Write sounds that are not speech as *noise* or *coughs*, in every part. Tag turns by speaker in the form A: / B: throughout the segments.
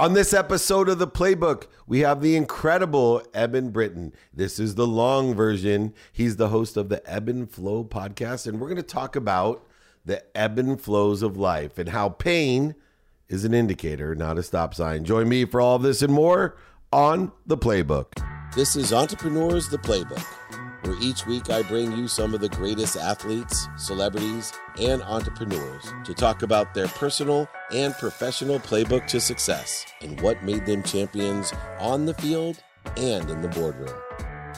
A: On this episode of the Playbook, we have the incredible Eben Britton. This is the long version. He's the host of the Eben Flow podcast, and we're going to talk about the ebb and flows of life and how pain is an indicator, not a stop sign. Join me for all of this and more on the Playbook. This is Entrepreneurs the Playbook, where each week I bring you some of the greatest athletes, celebrities, and entrepreneurs to talk about their personal and professional playbook to success and what made them champions on the field and in the boardroom.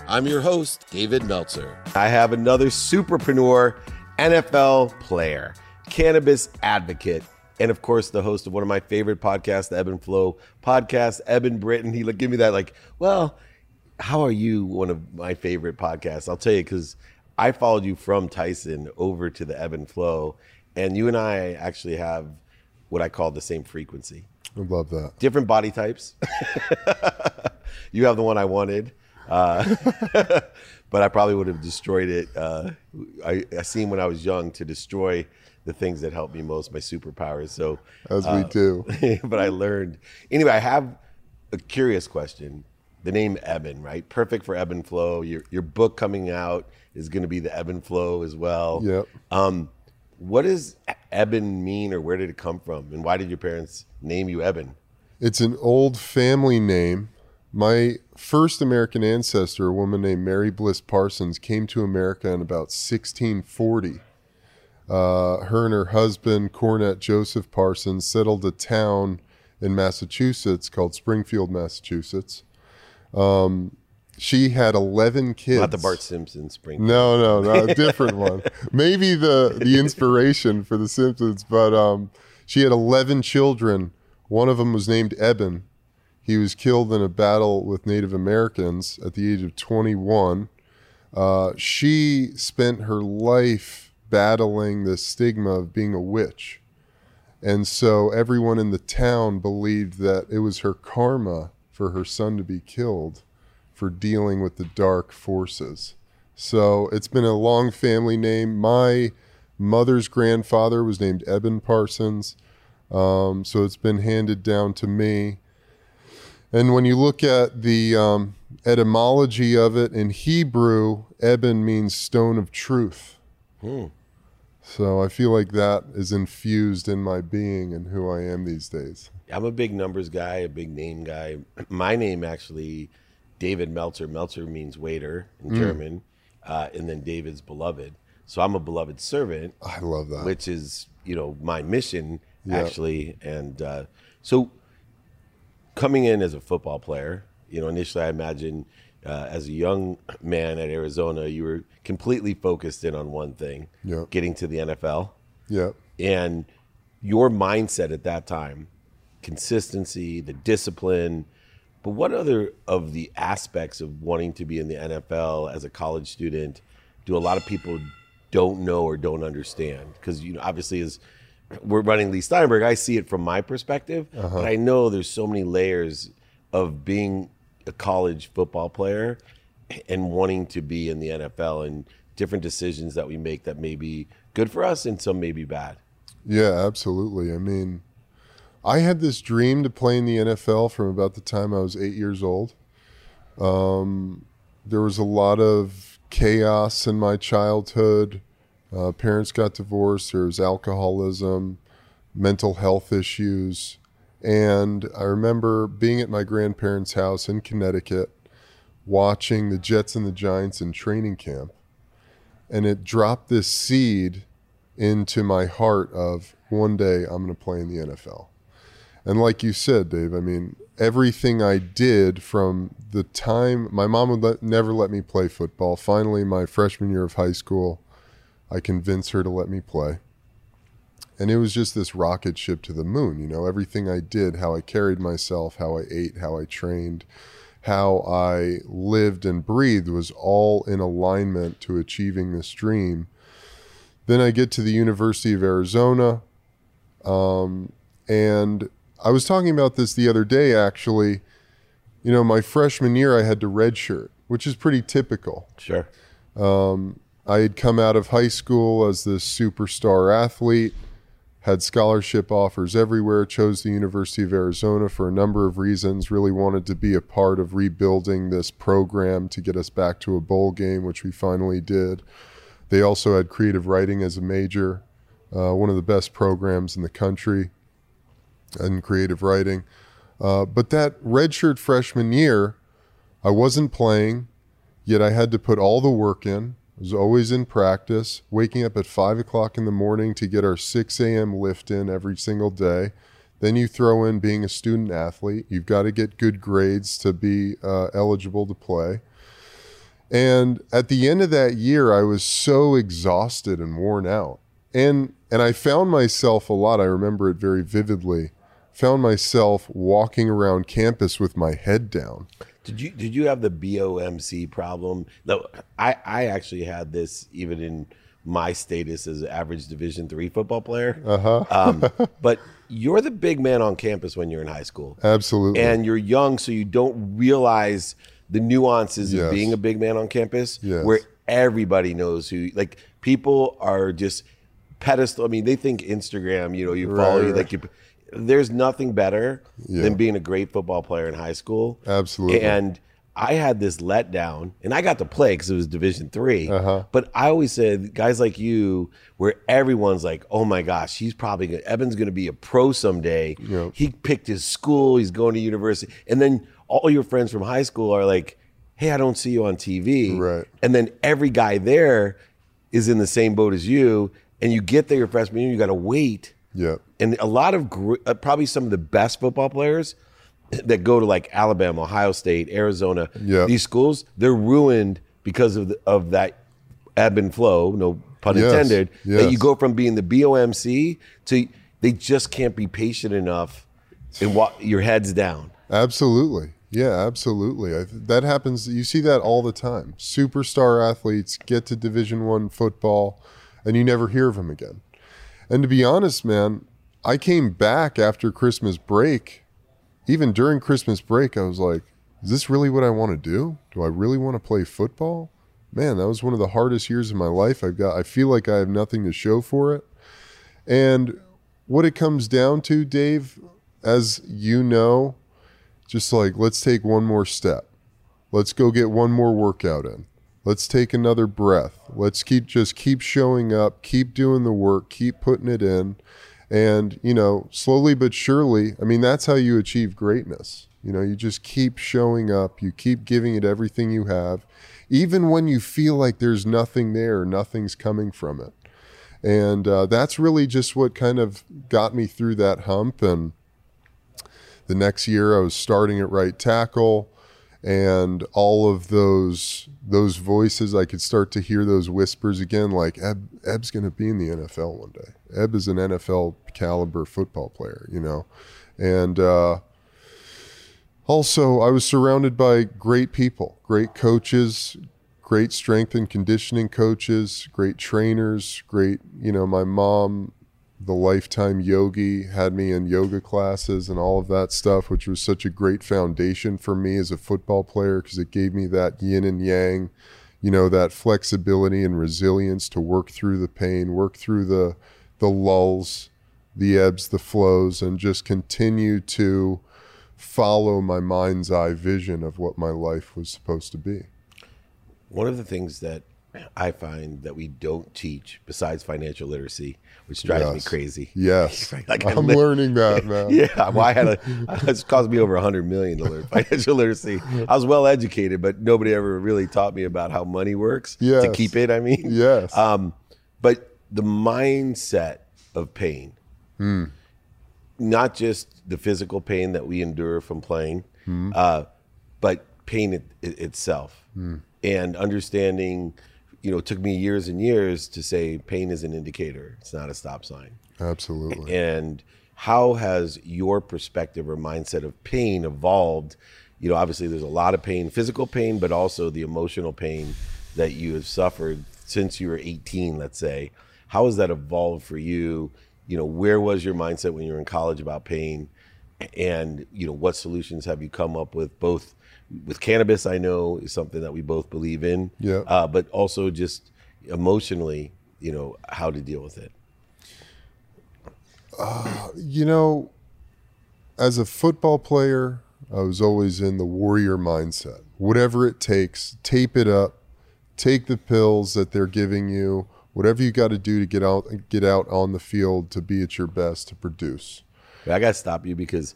A: I'm your host, David Meltzer. I have another superpreneur, NFL player, cannabis advocate, and of course, the host of one of my favorite podcasts, the Eben Flow podcast, Eben Britton. He like give me that like, well, how are you one of my favorite podcasts? I'll tell you because I followed you from Tyson over to the Eben Flow, and you and I actually have what I call the same frequency.
B: I love that.
A: Different body types. *laughs* you have the one I wanted. Uh, *laughs* but I probably would have destroyed it. Uh, I, I seen when I was young to destroy the things that helped me most, my superpowers. So
B: as we
A: uh,
B: do. *laughs*
A: but I learned anyway. I have a curious question. The name Eben, right? Perfect for Ebb and Flow. Your your book coming out is going to be the Ebb and Flow as well.
B: Yep.
A: Um, what does Eben mean, or where did it come from, and why did your parents name you Eben?
B: It's an old family name. My first American ancestor, a woman named Mary Bliss Parsons, came to America in about 1640. Uh, her and her husband, Cornet Joseph Parsons, settled a town in Massachusetts called Springfield, Massachusetts. Um, she had 11 kids.
A: Not the Bart Simpson spring.
B: No, no, no, a different one. *laughs* Maybe the the inspiration for the Simpsons, but um, she had 11 children. One of them was named Eben. He was killed in a battle with Native Americans at the age of 21. Uh, she spent her life battling the stigma of being a witch. And so everyone in the town believed that it was her karma for her son to be killed for dealing with the dark forces. So it's been a long family name. My mother's grandfather was named Eben Parsons. Um, so it's been handed down to me. And when you look at the um, etymology of it in Hebrew, Eben means stone of truth.
A: Hmm.
B: So I feel like that is infused in my being and who I am these days.
A: I'm a big numbers guy, a big name guy. *clears throat* My name actually, David Meltzer. Meltzer means waiter in German, uh, and then David's beloved. So I'm a beloved servant,
B: I love that.
A: which is you know my mission
B: Yeah.
A: actually. And uh, so coming in as a football player, you know, initially I imagine uh, as a young man at Arizona, you were completely focused in on one thing,
B: Yeah.
A: getting to the NFL
B: yeah.
A: and your mindset at that time consistency the discipline but what other of the aspects of wanting to be in the nfl as a college student do a lot of people don't know or don't understand because you know obviously as we're running lee steinberg i see it from my perspective but i know there's so many layers of being a college football player and wanting to be in the nfl and different decisions that we make that may be good for us and some may be bad
B: Yeah, absolutely. I mean, I had this dream to play in the NFL from about the time I was eight years old. Um, there was a lot of chaos in my childhood. Uh, parents got divorced. There was alcoholism, mental health issues. And I remember being at my grandparents' house in Connecticut, watching the Jets and the Giants in training camp. And it dropped this seed into my heart of one day I'm going to play in the NFL. And like you said, Dave, I mean, everything I did from the time my mom would let, never let me play football. Finally, my freshman year of high school, I convinced her to let me play. And it was just this rocket ship to the moon. You know, everything I did, how I carried myself, how I ate, how I trained, how I lived and breathed was all in alignment to achieving this dream. Then I get to the University of Arizona. Um, and I was talking about this the other day, actually. You know, my freshman year, I had to redshirt, which is pretty typical.
A: Sure.
B: I had come out of high school as this superstar athlete. Had scholarship offers everywhere, chose the University of Arizona for a number of reasons, really wanted to be a part of rebuilding this program to get us back to a bowl game, which we finally did. They also had creative writing as a major, uh, one of the best programs in the country in creative writing. Uh, but that redshirt freshman year, I wasn't playing, yet I had to put all the work in was always in practice, waking up at five o'clock in the morning to get our 6 a.m. lift in every single day. Then you throw in being a student athlete. You've got to get good grades to be uh, eligible to play. And at the end of that year, I was so exhausted and worn out. And and I found myself a lot. I remember it very vividly. Found myself walking around campus with my head down.
A: Did you did you have the BOMC problem? No, I I actually had this even in my status as an average Division three football player.
B: Uh-huh.
A: um, but you're the big man on campus when you're in high school,
B: Absolutely.
A: and you're young, so you don't realize the nuances
B: Yes.
A: of being a big man on campus,
B: Yes.
A: where everybody knows who. Like people are just pedestal. I mean, they think Instagram. You know, you follow
B: Right,
A: you
B: right.
A: like you. There's nothing better
B: Yeah.
A: than being a great football player in high school.
B: Absolutely.
A: And I had this letdown, and I got to play because it was Division 3
B: Uh-huh.
A: But I always said, guys like you, where everyone's like, "Oh my gosh, he's probably gonna, Eben's going to be a pro someday."
B: Yeah.
A: He picked his school. He's going to university, and then all your friends from high school are like, "Hey, I don't see you on TV."
B: Right.
A: And then every guy there is in the same boat as you, and you get there your freshman year, you got to wait
B: yeah.
A: And a lot of uh, probably some of the best football players that go to like Alabama, Ohio State, Arizona,
B: Yeah.
A: these schools, they're ruined because of the, of that ebb and flow, no pun
B: Yes,
A: intended. That you go from being the BOMC to they just can't be patient enough and wa- your head's down.
B: Absolutely. Yeah, absolutely. I, that happens. You see that all the time. Superstar athletes get to Division One football, and you never hear of them again. And to be honest, man, I came back after Christmas break. Even during Christmas break, I was like, "Is this really what I want to do? Do I really want to play football?" Man, that was one of the hardest years of my life. I've got. I feel like I have nothing to show for it. And what it comes down to, Dave, as you know, just like let's take one more step. Let's go get one more workout in. Let's take another breath. Let's keep just keep showing up, keep doing the work, keep putting it in. And, you know, slowly but surely, I mean, that's how you achieve greatness. You know, you just keep showing up, you keep giving it everything you have, even when you feel like there's nothing there, nothing's coming from it. And uh, that's really just what kind of got me through that hump. And the next year, I was starting at right tackle, and all of those those voices, I could start to hear those whispers again, like Eb, Eb's going to be in the NFL one day. Eb is an NFL caliber football player, you know, and uh, also I was surrounded by great people, great coaches, great strength and conditioning coaches, great trainers, great, you know, my mom, the lifetime yogi, had me in yoga classes and all of that stuff, which was such a great foundation for me as a football player because it gave me that yin and yang, you know, that flexibility and resilience to work through the pain, work through the the lulls, the ebbs, the flows, and just continue to follow my mind's eye vision of what my life was supposed to be.
A: One of the things that I find that we don't teach besides financial literacy, which drives me crazy.
B: Yes, *laughs*
A: Like,
B: I'm
A: li-
B: learning that, *laughs* man.
A: Yeah, well, I had a. *laughs* It's cost me over a hundred million to learn financial literacy. I was well educated, but nobody ever really taught me about how money works to keep it. I mean,
B: Yes.
A: Um, but the mindset of pain, not just the physical pain that we endure from playing, uh, but pain it, it, itself, and understanding. You know, it took me years and years to say pain is an indicator; it's not a stop sign.
B: Absolutely.
A: and how has your perspective or mindset of pain evolved? You know obviously there's a lot of pain physical pain but also the emotional pain that you have suffered since you were 18 let's say. How has that evolved for you? You know where was your mindset when you were in college about pain? And you know what solutions have you come up with both with cannabis i know is something that we both believe in
B: Yeah.
A: uh, but also just emotionally you know how to deal with it
B: You know, as a football player, I was always in the warrior mindset. Whatever it takes, tape it up, take the pills that they're giving you, whatever you got to do to get out get out on the field to be at your best to produce.
A: I got to stop you because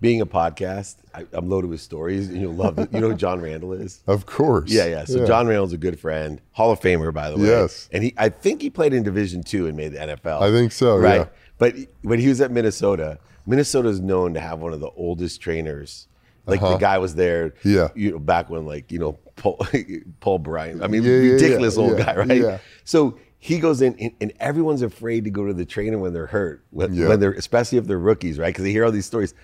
A: being a podcast, I, I'm loaded with stories, and you'll love it. You know who John Randle is? *laughs*
B: Of course.
A: Yeah, yeah. So John Randle's a good friend, Hall of Famer, by the way.
B: Yes.
A: And he, I think he played in Division Two and made the NFL.
B: I think so,
A: Right.
B: yeah.
A: But when he was at Minnesota, Minnesota is known to have one of the oldest trainers. Like the guy was there,
B: Uh-huh. Yeah.
A: You know, back when like you know Paul, *laughs* Paul Bryant. I mean,
B: Yeah, yeah,
A: ridiculous
B: yeah,
A: old
B: yeah,
A: guy, right?
B: yeah.
A: So he goes in, and, and everyone's afraid to go to the trainer when they're hurt, when,
B: Yeah.
A: when they're especially if they're rookies, right? Because they hear all these stories.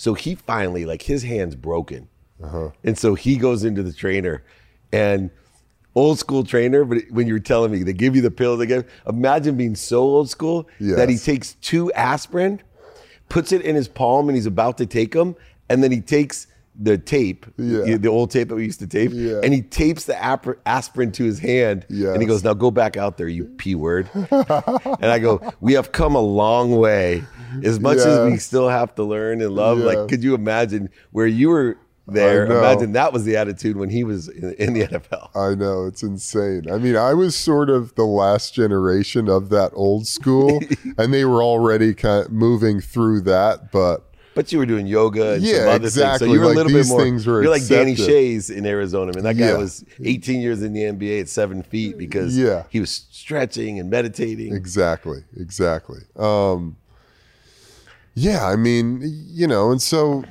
A: So he finally, like, his hand's broken,
B: Uh-huh.
A: and so he goes into the trainer, and old school trainer. But when you were telling me they give you the pill, they give. Imagine being so old school that he takes two aspirin, puts it in his palm, and he's about to take them, and then he takes the tape,
B: Yeah.
A: the old tape that we used to tape,
B: Yeah.
A: and he tapes the aspirin to his hand, and he goes, "Now go back out there, you p word." *laughs* and I go, "We have come a long way. As much as we still have to learn and love, like, could you imagine where you were there? Imagine that was the attitude when he was in, in the NFL."
B: I know it's insane. I mean, I was sort of the last generation of that old school, *laughs* and they were already kind of moving through that. But
A: But you were doing yoga and some
B: Yeah,
A: other things.
B: exactly.
A: So you were
B: Like,
A: a little bit more.
B: things were
A: you're like Danny. Schayes in Arizona. I mean, that guy
B: Yeah.
A: was 18 years in the NBA at seven feet because
B: Yeah.
A: he was stretching and meditating.
B: exactly, exactly. Um, yeah, I mean, you know, and so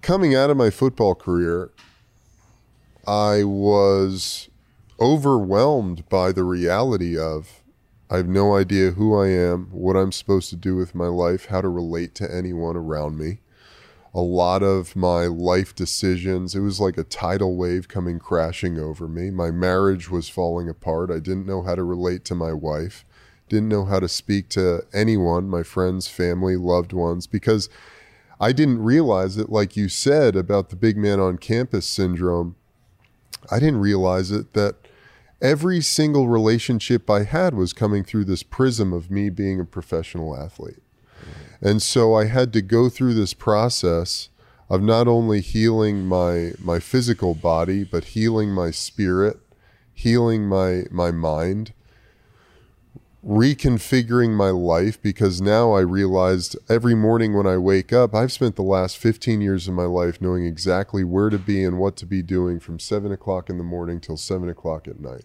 B: coming out of my football career, I was overwhelmed by the reality of I have no idea who I am, what I'm supposed to do with my life, how to relate to anyone around me. A lot of my life decisions, it was like a tidal wave coming crashing over me. My marriage was falling apart. I didn't know how to relate to my wife, didn't know how to speak to anyone, my friends, family, loved ones, because I didn't realize it, like you said about the big man on campus syndrome. I didn't realize it that every single relationship I had was coming through this prism of me being a professional athlete. And so I had to go through this process of not only healing my my physical body, but healing my spirit, healing my my mind, reconfiguring my life because now I realized every morning when I wake up, I've spent the last 15 years of my life knowing exactly where to be and what to be doing from seven o'clock in the morning till seven o'clock at night.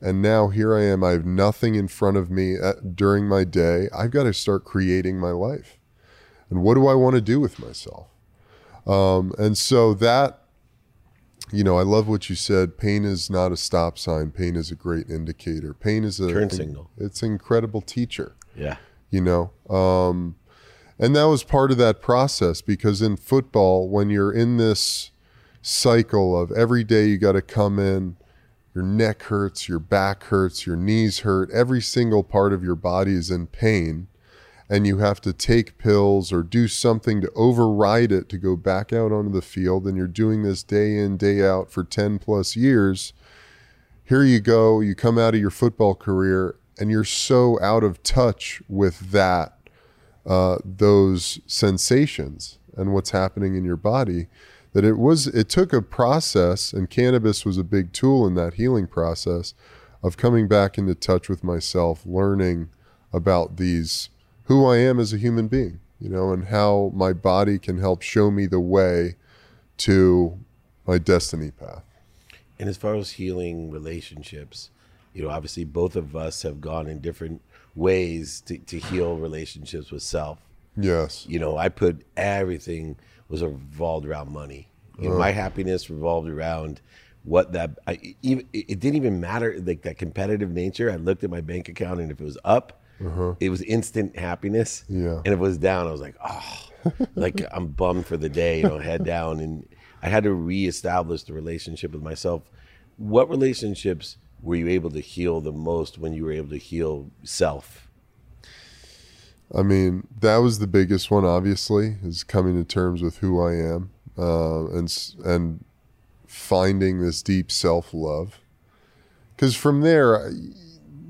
B: And now here I am. I have nothing in front of me at, during my day. I've got to start creating my life. And what do I want to do with myself? Um, and so that, you know, I love what you said. Pain is not a stop sign. Pain is a great indicator. Pain is a
A: Turn signal.
B: It's an incredible teacher
A: Yeah.
B: you know um, and that was part of that process because in football when you're in this cycle of every day you got to come in your neck hurts your back hurts your knees hurt every single part of your body is in pain and you have to take pills or do something to override it to go back out onto the field and you're doing this day in day out for 10 plus years here you go you come out of your football career and you're so out of touch with that uh, those sensations and what's happening in your body that it was it took a process and cannabis was a big tool in that healing process of coming back into touch with myself learning about these who I am as a human being you know and how my body can help show me the way to my destiny path
A: And as far as healing relationships, you know, obviously both of us have gone in different ways to, to heal relationships with self.
B: yes
A: You know, I put everything was revolved around money. You know, uh-huh. my happiness revolved around what that I even it didn't even matter like that competitive nature. I looked at my bank account and if it was up, it was instant happiness.
B: Yeah.
A: And if it was down, I was like, oh, *laughs* like I'm bummed for the day, you know, head down. And I had to reestablish the relationship with myself. What relationships were you able to heal the most when you were able to heal self?
B: I mean, that was the biggest one. Obviously, is coming to terms with who I am, uh, and and finding this deep self love. Because from there, I-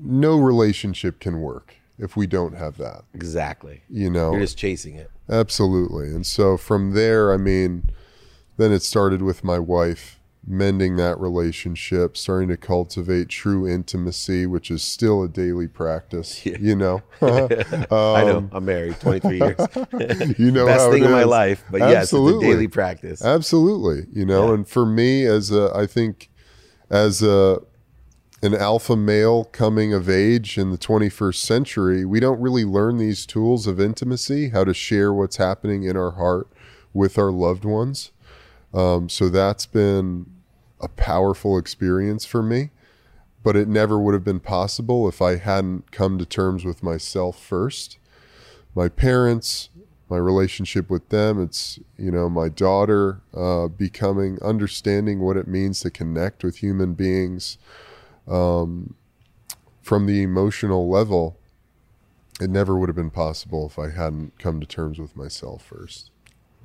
B: no relationship can work. if we don't have that.
A: Exactly.
B: You know,
A: You're just chasing it.
B: Absolutely. And so from there, I mean, then it started with my wife mending that relationship, starting to cultivate true intimacy, which is still a daily practice, *laughs*
A: Yeah.
B: you know. *laughs*
A: I know.
B: Um,
A: I'm married 23 years. *laughs*
B: you know
A: Best thing in my life. But yes,
B: Absolutely.
A: it's a daily practice.
B: Absolutely, you know,
A: Yeah.
B: and for me as a I think as a an alpha male coming of age in the 21st century, we don't really learn these tools of intimacy, how to share what's happening in our heart with our loved ones. Um, so that's been a powerful experience for me, but it never would have been possible if I hadn't come to terms with myself first. My parents, my relationship with them, it's, you know, my daughter uh, becoming, understanding what it means to connect with human beings um, from the emotional level. It never would have been possible if I hadn't come to terms with myself first.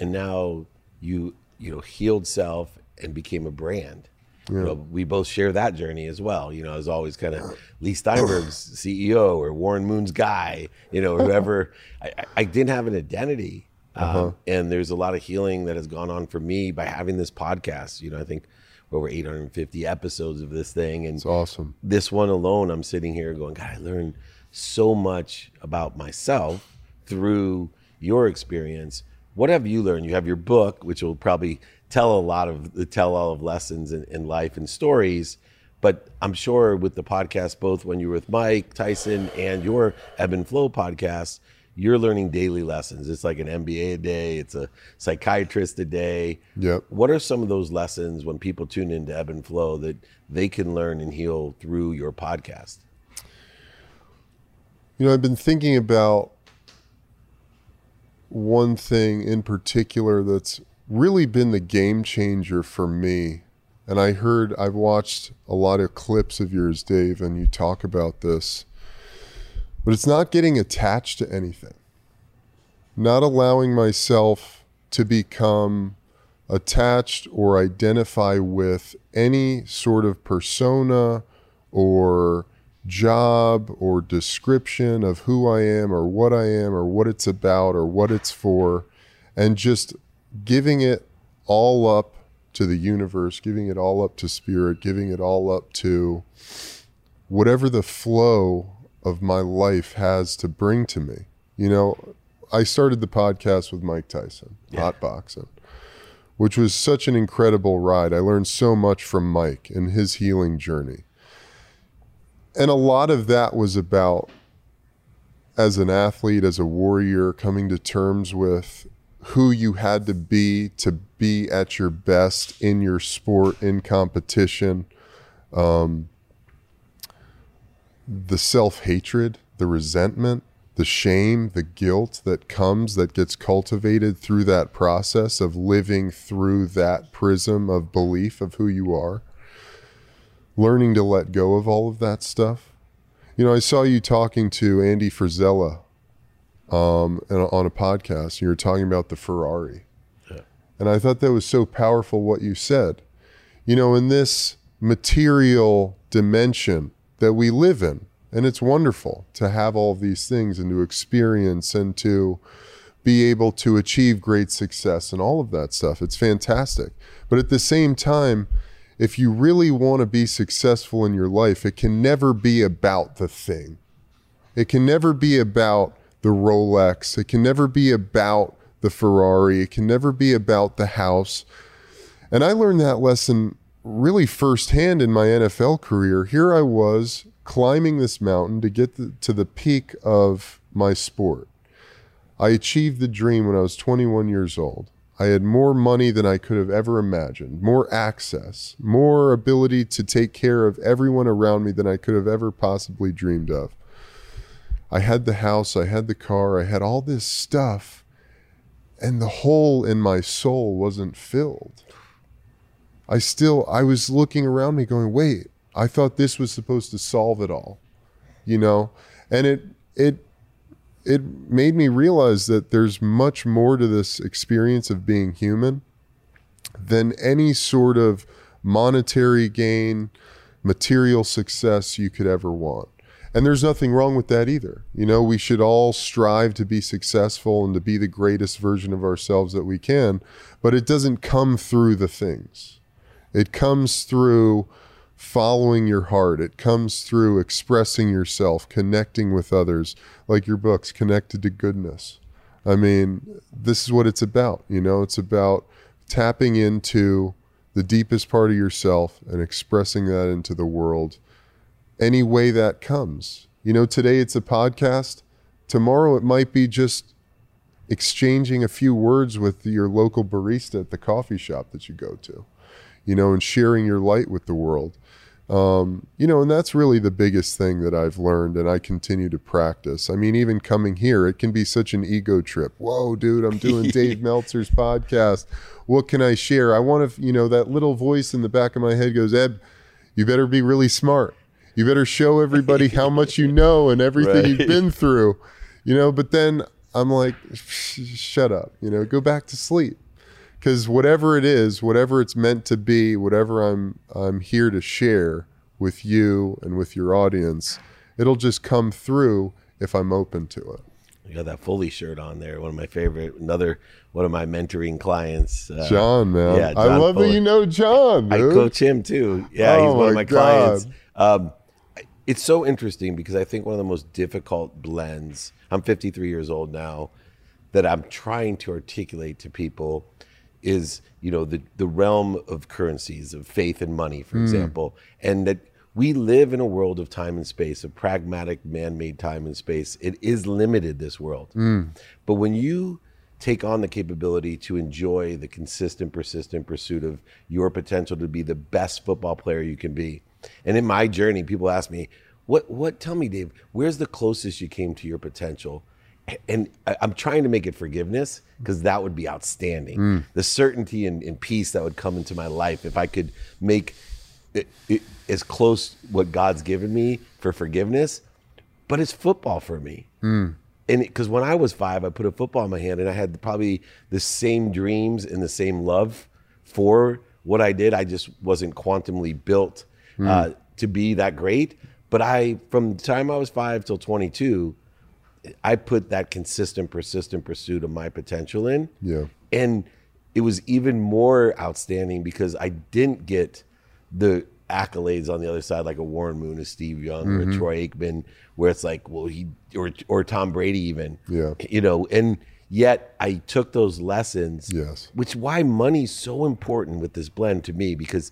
A: and now you you know healed self and became a brand. You know, we both share that journey as well. You know, as always, kind of Lee Steinberg's *coughs* CEO or Warren Moon's guy. You know, whoever. *laughs* I, I- didn't have an identity, um, and there's a lot of healing that has gone on for me by having this podcast. You know, I think over 850 episodes of this thing, and
B: It's awesome.
A: this one alone, I'm sitting here going, God, I learned so much about myself through your experience. What have you learned? You have your book, which will probably tell a lot of the tell all of lessons in, in life and stories. But I'm sure with the podcast, both when you were with Mike Tyson and your Eben Flow podcast, you're learning daily lessons. It's like an MBA a day, it's a psychiatrist a day.
B: Yep.
A: What are some of those lessons when people tune into Eben Flow that they can learn and heal through your podcast?
B: You know, I've been thinking about one thing in particular that's really been the game changer for me. And I heard, I've watched a lot of clips of yours, Dave, and you talk about this. But it's not getting attached to anything, not allowing myself to become attached or identify with any sort of persona or job or description of who I am or what I am or what it's about or what it's for, and just giving it all up to the universe, giving it all up to spirit, giving it all up to whatever the flow of my life has to bring to me. You know, I started the podcast with Mike Tyson, Hotboxin', which was such an incredible ride. I learned so much from Mike and his healing journey. And a lot of that was about, as an athlete, as a warrior, coming to terms with who you had to be to be at your best in your sport, in competition. Um, the self hatred, the resentment, the shame, the guilt that comes, that gets cultivated through that process of living through that prism of belief of who you are. Learning to let go of all of that stuff. You know, I saw you talking to Andy Frisella um, on a podcast. You were talking about the Ferrari. And I thought that was so powerful what you said. You know, in this material dimension that we live in, and it's wonderful to have all these things and to experience and to be able to achieve great success and all of that stuff. It's fantastic. But at the same time, if you really want to be successful in your life, it can never be about the thing. It can never be about the Rolex. It can never be about the Ferrari. It can never be about the house. And I learned that lesson really firsthand in my NFL career. Here I was climbing this mountain to get the, to the peak of my sport. I achieved the dream when I was 21 years old. I had more money than I could have ever imagined, more access, more ability to take care of everyone around me than I could have ever possibly dreamed of. I had the house, I had the car, I had all this stuff, and the hole in my soul wasn't filled. I still, I was looking around me going, wait, I thought this was supposed to solve it all, you know? And it, it, it made me realize that there's much more to this experience of being human than any sort of monetary gain, material success you could ever want. And there's nothing wrong with that either. You know, we should all strive to be successful and to be the greatest version of ourselves that we can, but it doesn't come through the things. It comes through following your heart. It comes through expressing yourself, connecting with others, like your books, connected to goodness. I mean, this is what it's about. You know, it's about tapping into the deepest part of yourself and expressing that into the world any way that comes. You know, today it's a podcast. Tomorrow it might be just exchanging a few words with your local barista at the coffee shop that you go to, you know, and sharing your light with the world. Um, you know, and that's really the biggest thing that I've learned and I continue to practice. I mean, even coming here, it can be such an ego trip. Whoa, dude, I'm doing *laughs* Dave Meltzer's podcast. What can I share? I want to, you know, that little voice in the back of my head goes, Eb, you better be really smart. You better show everybody how much you know and everything
A: Right.
B: you've been through, you know, but then I'm like, shut up, you know, go back to sleep because whatever it is, whatever it's meant to be, whatever I'm I'm here to share with you and with your audience, it'll just come through if I'm open to it.
A: You got that Foley shirt on there. One of my favorite. Another one of my mentoring clients. Uh,
B: John, man,
A: yeah,
B: I
A: John
B: love that you know John.
A: I
B: dude.
A: coach him too. Yeah, he's
B: Oh
A: one of
B: my
A: my clients. Um, it's so interesting because I think one of the most difficult blends. I'm 53 years old now. That I'm trying to articulate to people is you know the the realm of currencies of faith and money, for example, and that we live in a world of time and space, of pragmatic man-made time and space. It is limited. This world,
B: Hmm.
A: but when you take on the capability to enjoy the consistent, persistent pursuit of your potential to be the best football player you can be. And in my journey, people ask me, "What? What? Tell me, Dave. Where's the closest you came to your potential?" And I'm trying to make it forgiveness because that would be outstanding. Mm. The certainty and, and peace that would come into my life if I could make it, it as close what God's given me for forgiveness. But it's football for me mm. and because when I was five, I put a football in my hand, and I had probably the same dreams and the same love for what I did. I just wasn't quantumly built mm. uh, to be that great. But I, from the time I was five till 22, I put that consistent, persistent pursuit of my potential in.
B: Yeah.
A: And it was even more outstanding because I didn't get the accolades on the other side, like a Warren Moon, a Steve Young, or a mm-hmm. Troy Aikman, where it's like, well, he or or Tom Brady even.
B: Yeah.
A: You know, and yet I took those lessons.
B: Yes.
A: Which why money's so important with this blend to me because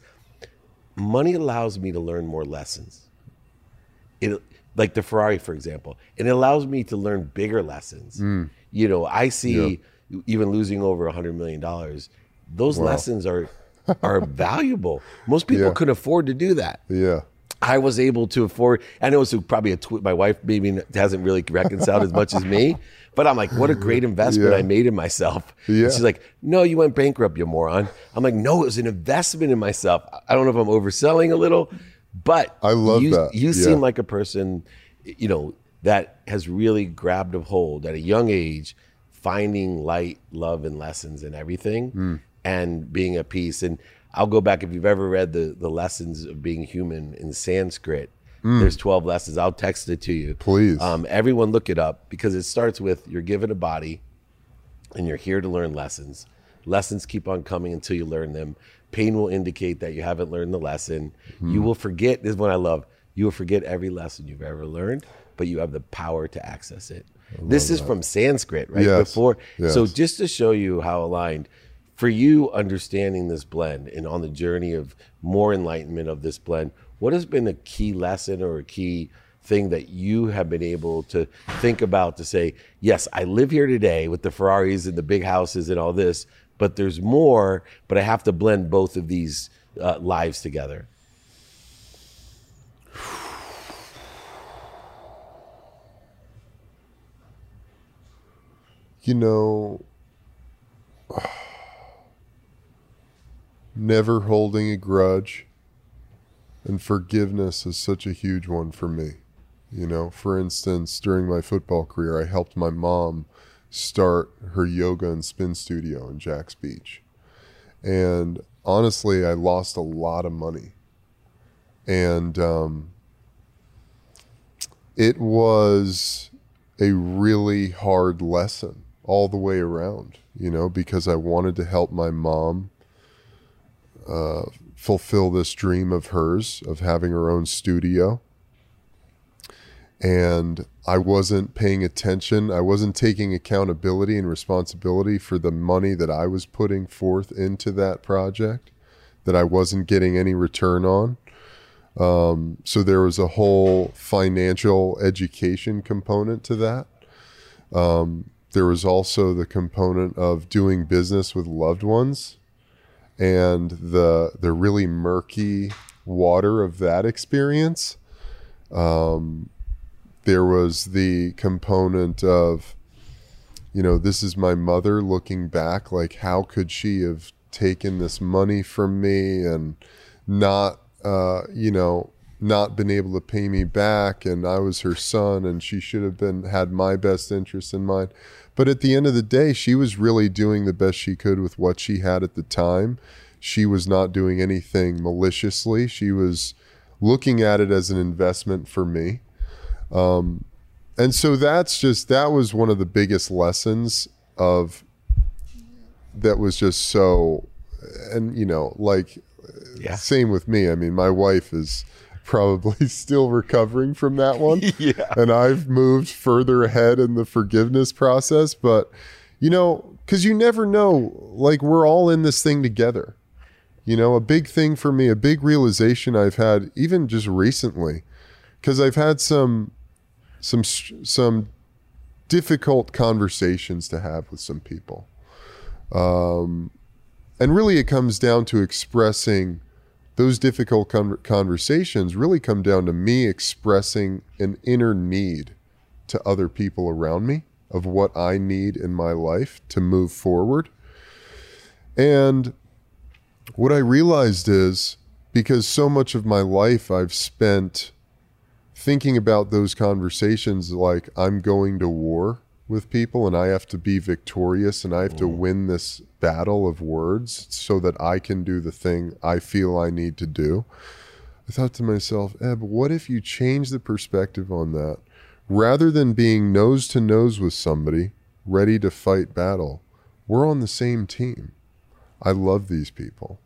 A: money allows me to learn more lessons. It like the Ferrari, for example, and it allows me to learn bigger lessons.
B: Mm.
A: You know, I see even losing over a hundred million dollars. Those lessons are are *laughs* valuable. Most people
B: Yeah.
A: couldn't afford to do that.
B: Yeah.
A: I was able to afford. I know it's probably a tw- my wife maybe hasn't really reconciled as much as me, *laughs* but I'm like, what a great investment
B: Yeah.
A: I made in myself.
B: Yeah.
A: And she's like, no, you went bankrupt, you moron. I'm like, no, it was an investment in myself. I don't know if I'm overselling a little, but
B: I love
A: you,
B: that.
A: You
B: Yeah.
A: seem like a person, you know, that has really grabbed a hold at a young age, finding light, love, and lessons in everything,
B: Hmm.
A: and being at peace. And I'll go back if you've ever read the the lessons of being human in Sanskrit. There's 12 lessons. I'll text it to you.
B: Please.
A: Um, everyone look it up because it starts with you're given a body and you're here to learn lessons. Lessons keep on coming until you learn them. Pain will indicate that you haven't learned the lesson.
B: Hmm.
A: You will forget, this is what I love. You will forget every lesson you've ever learned, but you have the power to access it. This is from Sanskrit, right?
B: Yes.
A: Before. So just to show you how aligned, for you understanding this blend and on the journey of more enlightenment of this blend, what has been a key lesson or a key thing that you have been able to think about to say, yes, I live here today with the Ferraris and the big houses and all this, but there's more, but I have to blend both of these uh, lives together.
B: You know, never holding a grudge and forgiveness is such a huge one for me. You know, for instance, during my football career, I helped my mom start her yoga and spin studio in Jax Beach. And honestly, I lost a lot of money. And um, it was a really hard lesson all the way around, you know, because I wanted to help my mom uh, fulfill this dream of hers of having her own studio. And I wasn't paying attention. I wasn't taking accountability and responsibility for the money that I was putting forth into that project that I wasn't getting any return on. Um, so there was a whole financial education component to that. Um, there was also the component of doing business with loved ones and the the really murky water of that experience. Um, there was the component of, you know, this is my mother looking back, like how could she have taken this money from me and not, uh, you know, not been able to pay me back and I was her son and she should have been had my best interest in mind. But at the end of the day, she was really doing the best she could with what she had at the time. She was not doing anything maliciously. She was looking at it as an investment for me. Um, and so that's just that was one of the biggest lessons of that was just so and you know like
A: Yeah.
B: same with me i mean my wife is *laughs* probably still recovering from that *laughs* one
A: Yeah.
B: and i've moved further ahead in the forgiveness process but you know because you never know like we're all in this thing together you know a big thing for me a big realization i've had even just recently because i've had some some some difficult conversations to have with some people um, and really it comes down to expressing those difficult con- conversations really come down to me expressing an inner need to other people around me of what I need in my life to move forward. And what I realized is because so much of my life I've spent thinking about those conversations like I'm going to war with people and I have to be victorious and I have to mm. win this battle of words so that I can do the thing I feel I need to do. I thought to myself, Eb, what if you change the perspective on that? Rather than being nose to nose with somebody, ready to fight battle, we're on the same team. I love these people.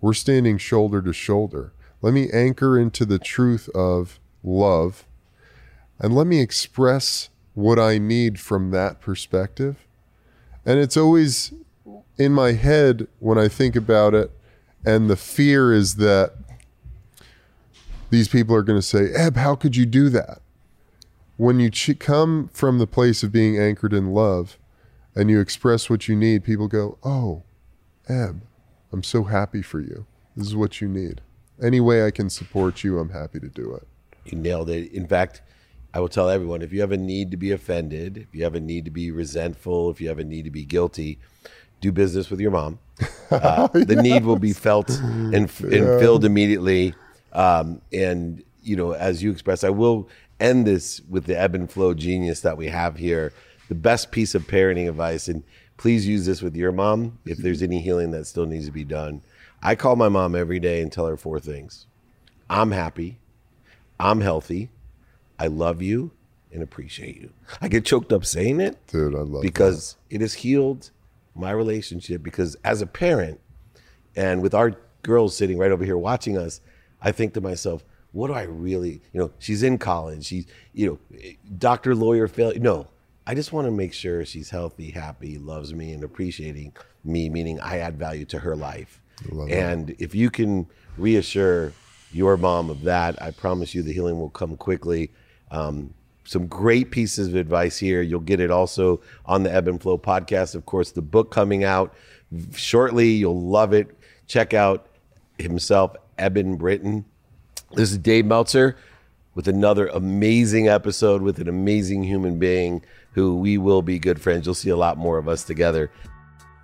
B: We're standing shoulder to shoulder. Let me anchor into the truth of love and let me express what I need from that perspective. And it's always in my head when I think about it. And the fear is that these people are going to say, Eb, how could you do that? When you ch- come from the place of being anchored in love and you express what you need, people go, Oh, Eb, I'm so happy for you. This is what you need. Any way I can support you, I'm happy to do it.
A: You nailed it. In fact, I will tell everyone if you have a need to be offended, if you have a need to be resentful, if you have a need to be guilty, do business with your mom. *laughs* Uh, the need will be felt and, and filled immediately. Um, and, you know, as you expressed, I will end this with the ebb and flow genius that we have here. The best piece of parenting advice, and please use this with your mom if there's any healing that still needs to be done. I call my mom every day and tell her four things I'm happy, I'm healthy, I love you, and appreciate you. I get choked up saying it
B: Dude, I love
A: because it has healed my relationship. Because as a parent, and with our girls sitting right over here watching us, I think to myself, what do I really, you know, she's in college, she's, you know, doctor, lawyer, fail. No, I just want to make sure she's healthy, happy, loves me, and appreciating me, meaning I add value to her life. And if you can reassure your mom of that, I promise you the healing will come quickly. Um, some great pieces of advice here. You'll get it also on the Eben Flow podcast. Of course, the book coming out shortly. You'll love it. Check out himself, Eben Britton. This is Dave Meltzer with another amazing episode with an amazing human being who we will be good friends. You'll see a lot more of us together.